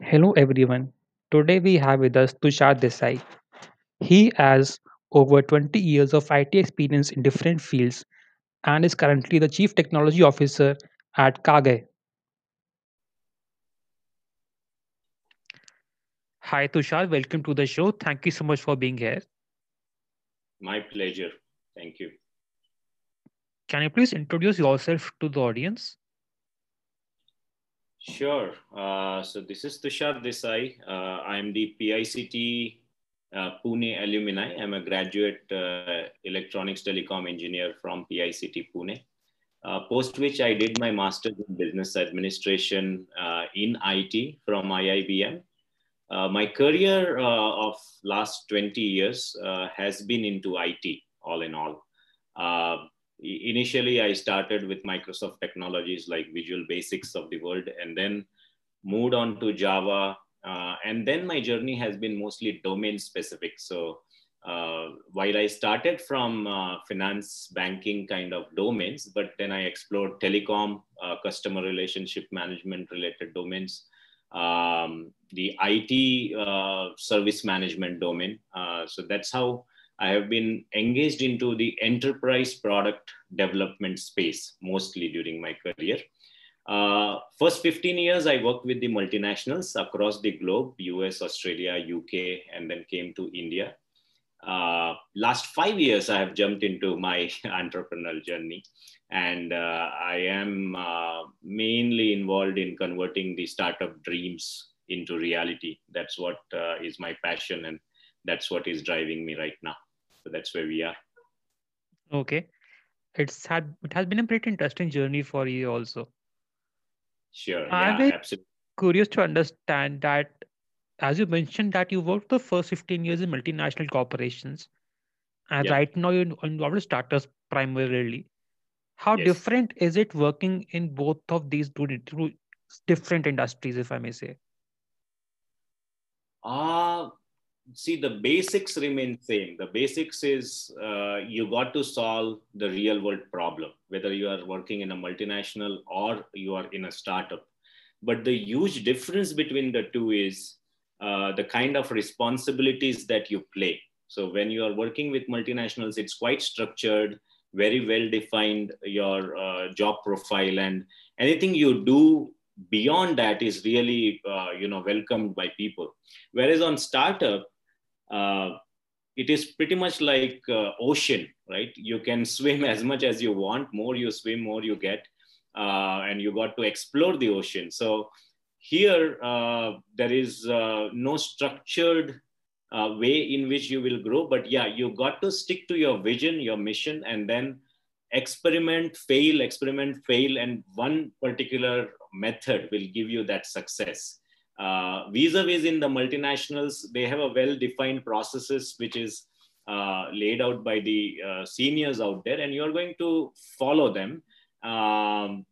Hello everyone. Today we have with us Tushar Desai. He has over 20 years of IT experience in different fields and is currently the Chief Technology Officer at Kage. Hi Tushar, welcome to the show. Thank you so much for being here. My pleasure. Thank you. Can you please introduce yourself to the audience? Sure. Uh, so this is Tushar Desai. Uh, I'm the PICT uh, Pune alumni. I'm a graduate uh, electronics telecom engineer from PICT Pune. Uh, post which I did my master's in business administration uh, in IT from IIBM. my career of last 20 years has been into IT, all in all initially i started with microsoft technologies like visual basics of the world and then moved on to java uh, and then my journey has been mostly domain specific. So uh, while i started from uh, finance banking kind of domains but then i explored telecom uh, customer relationship management related domains um, the it uh, service management domain. Uh, so that's how I have been engaged into the enterprise product development space mostly during my career. Uh, first 15 years, I worked with the multinationals across the globe, US, Australia, UK, and then came to India. Uh, last five years, I have jumped into my entrepreneurial journey. And uh, I am uh, mainly involved in converting the startup dreams into reality. That's what uh, is my passion, and that's what is driving me right now. So that's where we are. Okay. It's had it has been a pretty interesting journey for you also. Sure. I'm yeah, absolutely. curious to understand that as you mentioned that you worked the first 15 years in multinational corporations and yeah. right now you're involved with startups primarily how yes. different is it working in both of these two, two different industries if i may say uh see the basics remain same. The basics is uh, you got to solve the real world problem whether you are working in a multinational or you are in a startup. But the huge difference between the two is uh, the kind of responsibilities that you play. So when you are working with multinationals it's quite structured very well defined your uh, job profile and anything you do beyond that is really uh, you know welcomed by people. Whereas on startup uh, it is pretty much like uh, ocean, right? You can swim as much as you want. More you swim, more you get, uh, and you got to explore the ocean. So here uh, there is uh, no structured uh, way in which you will grow. But yeah, you got to stick to your vision, your mission, and then experiment, fail, experiment, fail, and one particular method will give you that success uh, vis-a-vis in the multinationals, they have a well-defined processes which is uh, laid out by the uh, seniors out there, and you're going to follow them. Um,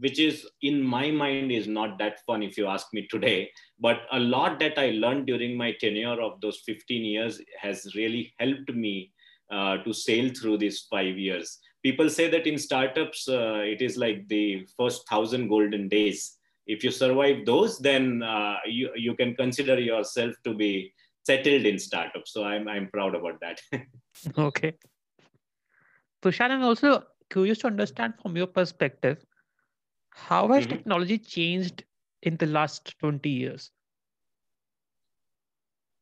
which is in my mind is not that fun if you ask me today but a lot that i learned during my tenure of those 15 years has really helped me uh, to sail through these five years people say that in startups uh, it is like the first thousand golden days if you survive those, then uh, you, you can consider yourself to be settled in startups. So I'm, I'm proud about that. okay. So Shannon, also curious to understand from your perspective, how has mm-hmm. technology changed in the last 20 years?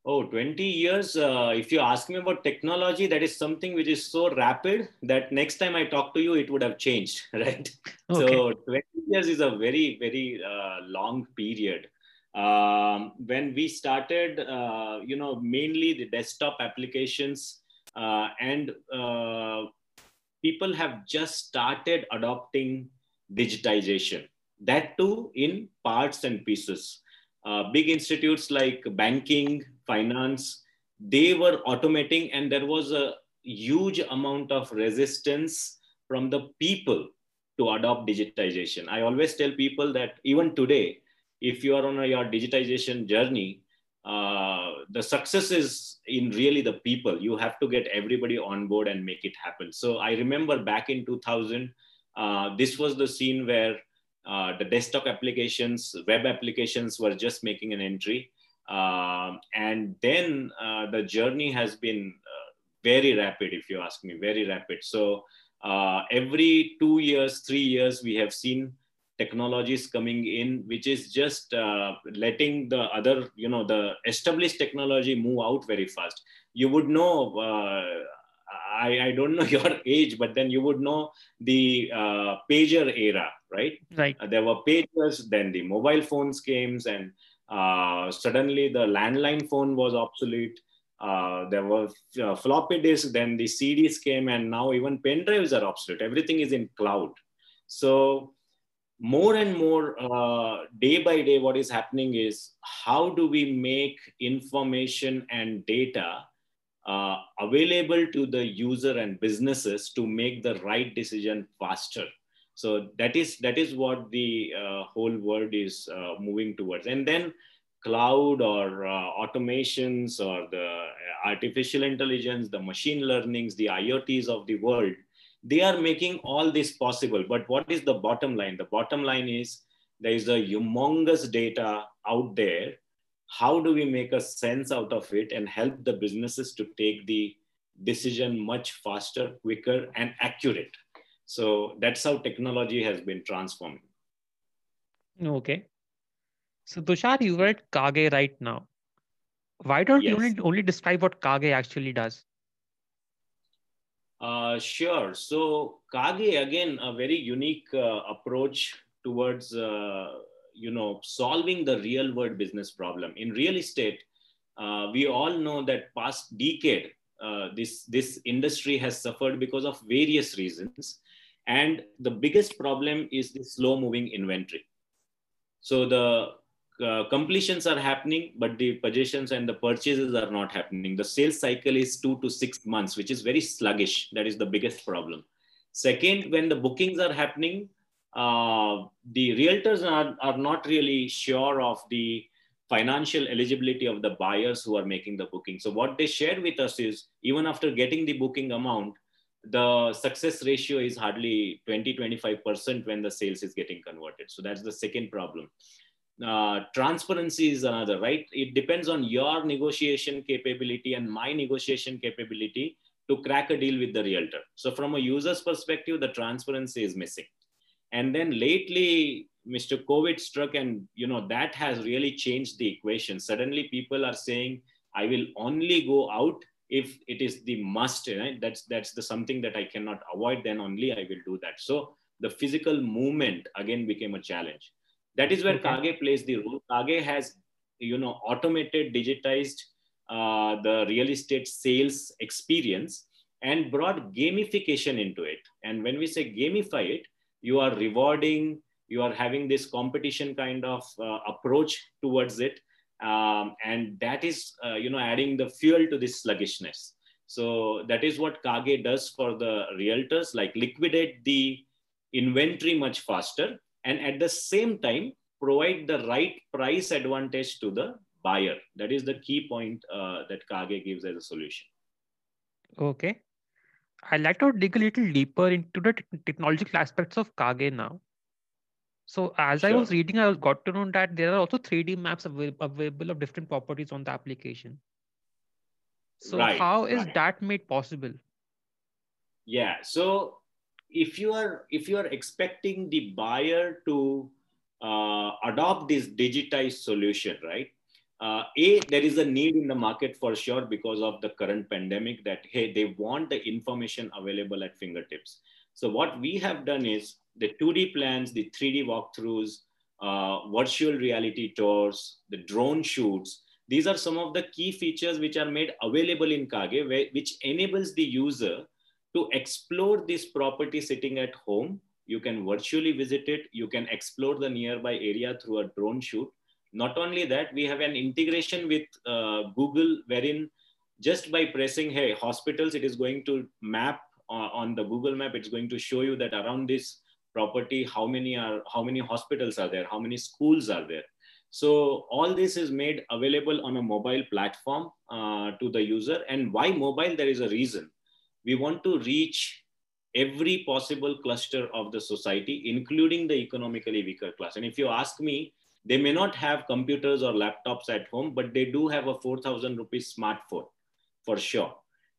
Oh, 20 years. Uh, if you ask me about technology, that is something which is so rapid that next time I talk to you, it would have changed, right? Okay. So 20 years is a very, very uh, long period. Um, when we started, uh, you know, mainly the desktop applications uh, and uh, people have just started adopting digitization. That too in parts and pieces. Uh, big institutes like banking, finance, they were automating, and there was a huge amount of resistance from the people to adopt digitization. I always tell people that even today, if you are on a, your digitization journey, uh, the success is in really the people. You have to get everybody on board and make it happen. So I remember back in 2000, uh, this was the scene where Uh, the desktop applications, web applications were just making an entry. Uh, and then uh, the journey has been uh, very rapid, if you ask me, very rapid. So uh, every two years, three years, we have seen technologies coming in, which is just uh, letting the other, you know, the established technology move out very fast. You would know, I, I don't know your age, but then you would know the pager era, right? Right. Uh, there were pagers, then the mobile phones came, and uh, suddenly the landline phone was obsolete. Uh, there were uh, floppy disks, then the CDs came, and now even pen drives are obsolete. Everything is in cloud. So more and more uh, day by day what is happening is how do we make information and data uh, available to the user and businesses to make the right decision faster so that is that is what the uh, whole world is uh, moving towards. And then cloud or uh, automations or the artificial intelligence the machine learnings the iots of the world they are making all this possible. But what is the bottom line? The bottom line is there is a humongous data out there. How do we make a sense out of it and help the businesses to take the decision much faster quicker and accurate so that's how technology has been transforming okay so tushar you were at kage right now why don't yes. you only, describe what kage actually does uh, sure. So Kage again a very unique uh, approach towards uh, you know solving the real world business problem in real estate. Uh, we all know that past decade uh, this this industry has suffered because of various reasons, and the biggest problem is the slow moving inventory. So the uh, completions are happening, but the possessions and the purchases are not happening. The sales cycle is two to six months, which is very sluggish. That is the biggest problem. Second, when the bookings are happening, uh, the realtors are, are not really sure of the financial eligibility of the buyers who are making the booking. So what they share with us is even after getting the booking amount, the success ratio is hardly 20 25% when the sales is getting converted so that's the second problem uh, transparency is another, right? It depends on your negotiation capability and my negotiation capability to crack a deal with the realtor. So from a user's perspective, the transparency is missing. And then lately, Mr. COVID struck, and you know that has really changed the equation. Suddenly, people are saying, "I will only go out if it is the must." Right? That's that's the something that I cannot avoid. Then only I will do that. So the physical movement again became a challenge that is where okay. kage plays the role kage has you know automated digitized uh, the real estate sales experience and brought gamification into it and when we say gamify it you are rewarding you are having this competition kind of uh, approach towards it um, and that is uh, you know adding the fuel to this sluggishness so that is what kage does for the realtors like liquidate the inventory much faster and at the same time provide the right price advantage to the buyer. That is the key point uh, that Kage gives as a solution. Okay. I'd like to dig a little deeper into the technological aspects of Kage now. So as sure. I was reading, I got to know that there are also 3D maps available of different properties on the application. So right, how is right. that made possible? Yeah. So if you are if you are expecting the buyer to uh, adopt this digitized solution, right? Uh, a there is a need in the market for sure because of the current pandemic that hey they want the information available at fingertips so what we have done is the 2d plans the 3d walkthroughs uh, virtual reality tours the drone shoots these are some of the key features which are made available in kage which enables the user to explore this property sitting at home. You can virtually visit it. You can explore the nearby area through a drone shoot. Not only that we have an integration with uh, google wherein just by pressing hey hospitals it is going to map uh, on the google map. It's going to show you that around this property how many are how many hospitals are there how many schools are there so all this is made available on a mobile platform uh, to the user and why mobile there is a reason we want to reach every possible cluster of the society, including the economically weaker class. And if you ask me, they may not have computers or laptops at home, but they do have a 4,000 rupees smartphone for sure.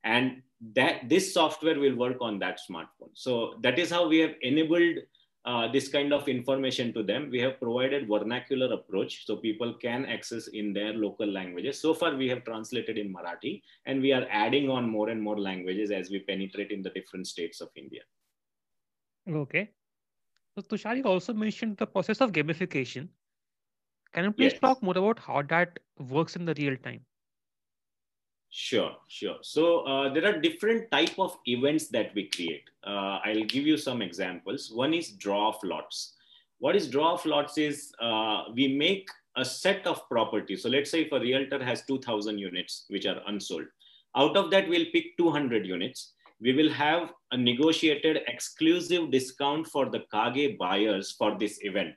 And that this software will work on that smartphone. So that is how we have enabled uh, this kind of information to them. We have provided vernacular approach so people can access in their local languages. So far, we have translated in Marathi, and we are adding on more and more languages as we penetrate in the different states of India. Okay. So Tushar, also mentioned the process of gamification. Can you please yes. talk more about how that works in the real time? Sure, sure. So uh, there are different type of events that we create. Uh, I'll give you some examples. One is draw of lots. What is draw of lots is uh, we make a set of properties. So let's say if a realtor has 2000 units which are unsold, out of that we'll pick 200 units. We will have a negotiated exclusive discount for the Kage buyers for this event.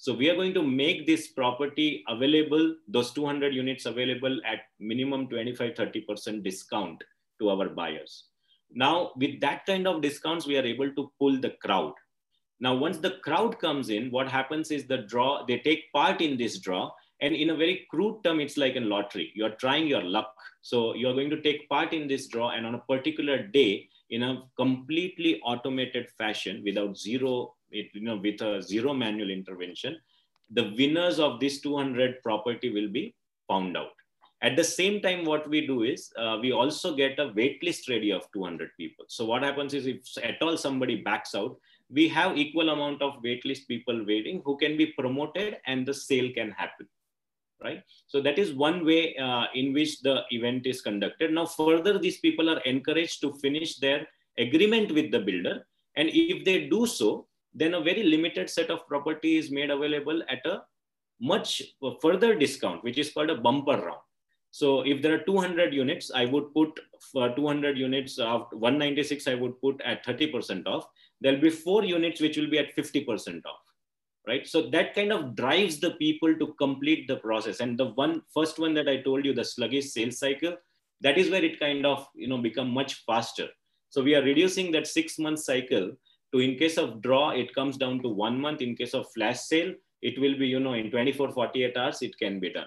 So we are going to make this property available, those 200 units available at minimum 25, 30% discount to our buyers. Now, with that kind of discounts, we are able to pull the crowd. Now, once the crowd comes in, what happens is the draw, they take part in this draw. And in a very crude term, it's like a lottery. You're trying your luck. So you're going to take part in this draw. And on a particular day, in a completely automated fashion without zero it, you know, with a zero manual intervention, the winners of this 200 property will be found out. At the same time, what we do is uh, we also get a wait list ready of 200 people. So what happens is if at all somebody backs out, we have equal amount of wait list people waiting who can be promoted and the sale can happen right so that is one way uh, in which the event is conducted now further these people are encouraged to finish their agreement with the builder and if they do so then a very limited set of property is made available at a much further discount, which is called a bumper round. So if there are 200 units, I would put for 200 units of 196, I would put at 30% off. There'll be four units which will be at 50% off, right? So that kind of drives the people to complete the process. And the one first one that I told you, the sluggish sales cycle, that is where it kind of you know become much faster. So we are reducing that six month cycle to in case of draw, it comes down to one month. In case of flash sale, it will be, you know, in 24, 48 hours, it can be done.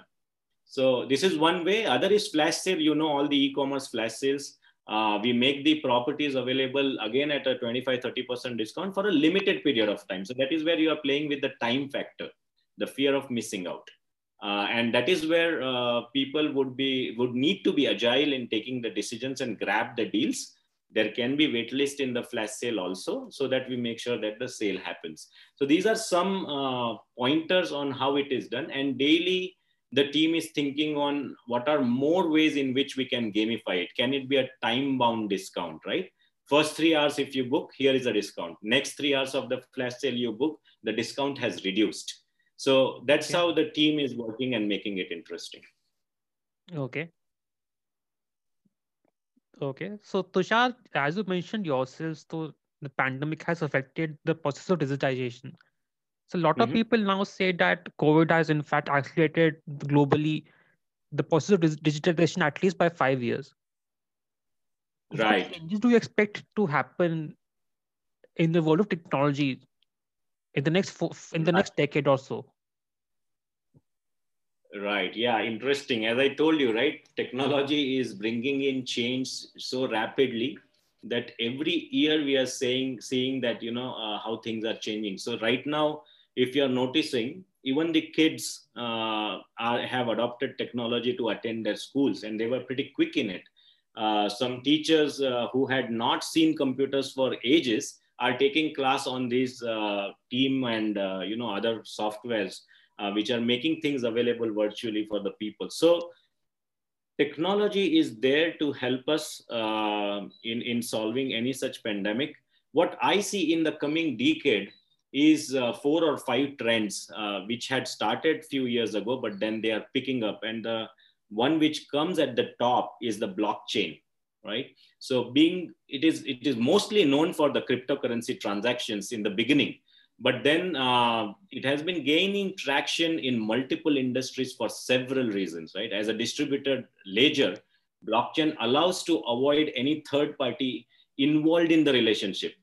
So this is one way. Other is flash sale. You know, all the e-commerce flash sales. Uh, we make the properties available again at a 25, 30% discount for a limited period of time. So that is where you are playing with the time factor, the fear of missing out. Uh, and that is where uh, people would be would need to be agile in taking the decisions and grab the deals there can be waitlist in the flash sale also so that we make sure that the sale happens. So these are some uh, pointers on how it is done and daily the team is thinking on what are more ways in which we can gamify it. Can it be a time bound discount, right? First three hours, if you book, here is a discount. Next three hours of the flash sale you book, the discount has reduced. So that's okay. how the team is working and making it interesting. Okay. Okay. So Tushar, as you mentioned yourself, so the pandemic has affected the process of digitization. So a lot mm-hmm. of people now say that COVID has in fact accelerated globally the process of digitization at least by five years. Right. What changes do you expect to happen in the world of technology in the next four, in the next decade or so? Right. Yeah. Interesting. As I told you, right, technology is bringing in change so rapidly that every year we are saying, seeing that, you know, uh, how things are changing. So right now, if you're noticing, even the kids uh, are, have adopted technology to attend their schools and they were pretty quick in it. Uh, some teachers uh, who had not seen computers for ages are taking class on these uh, team and, uh, you know, other softwares uh, which are making things available virtually for the people. So technology is there to help us uh, in, in solving any such pandemic. What I see in the coming decade is uh, four or five trends uh, which had started few years ago, but then they are picking up. And the one which comes at the top is the blockchain, right? So being, it is, it is mostly known for the cryptocurrency transactions in the beginning, but then uh, it has been gaining traction in multiple industries for several reasons, right? As a distributed ledger, blockchain allows to avoid any third party involved in the relationship.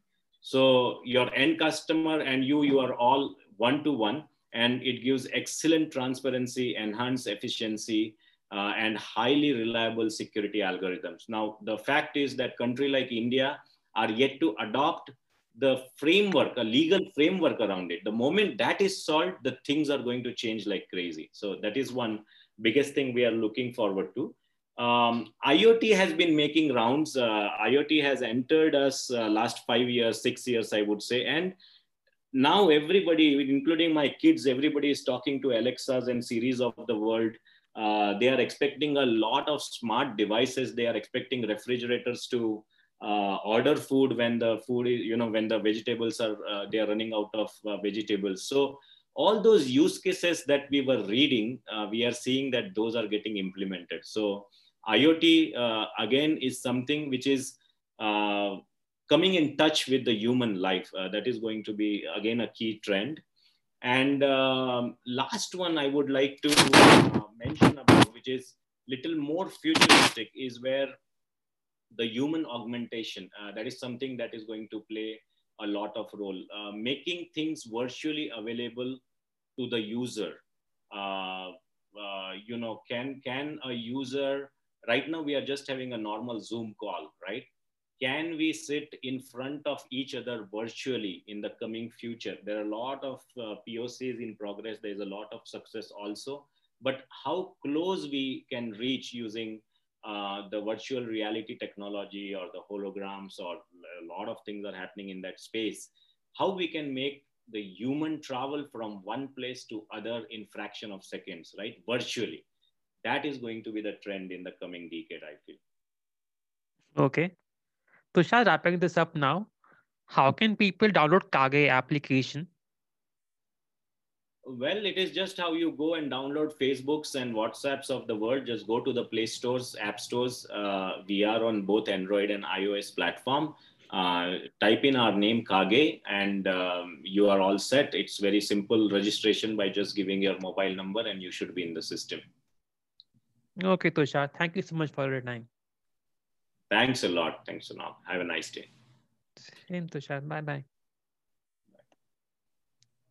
So your end customer and you, you are all one to one, and it gives excellent transparency, enhanced efficiency, uh, and highly reliable security algorithms. Now, the fact is that country like India are yet to adopt the framework, a legal framework around it. The moment that is solved, the things are going to change like crazy. So that is one biggest thing we are looking forward to. Um, IoT has been making rounds. Uh, IoT has entered us uh, last five years, six years, I would say, and now everybody, including my kids, everybody is talking to Alexas and Siris of the world. Uh, they are expecting a lot of smart devices. They are expecting refrigerators to uh, order food when the food is, you know, when the vegetables are, uh, they are running out of uh, vegetables. So all those use cases that we were reading, uh, we are seeing that those are getting implemented. So IoT, uh, again, is something which is coming in touch with the human life. that is going to be, again, a key trend. And um, last one I would like to uh, mention about, which is little more futuristic, is where the human augmentation, uh, that is something that is going to play a lot of role. Uh, making things virtually available to the user. Uh, uh, you know, can, can a user, right now we are just having a normal Zoom call, right? can we sit in front of each other virtually in the coming future? There are a lot of uh, POCs in progress. There's a lot of success also. But how close we can reach using uh, the virtual reality technology or the holograms or a lot of things are happening in that space. How we can make the human travel from one place to other in fraction of seconds, right? Virtually. That is going to be the trend in the coming decade, I feel. Okay. Tushar, wrapping this up now, how can people download Kage application? Well, it is just how you go and download Facebooks and WhatsApps of the world. Just go to the Play Stores, App Stores. Uh, we are on both Android and iOS platform. Uh, type in our name Kage and um, you are all set. It's very simple registration by just giving your mobile number and you should be in the system. Okay, Tushar. Thank you so much for your time. Thanks a lot. Thanks a lot. Have a nice day. Same, Tushar. Bye bye.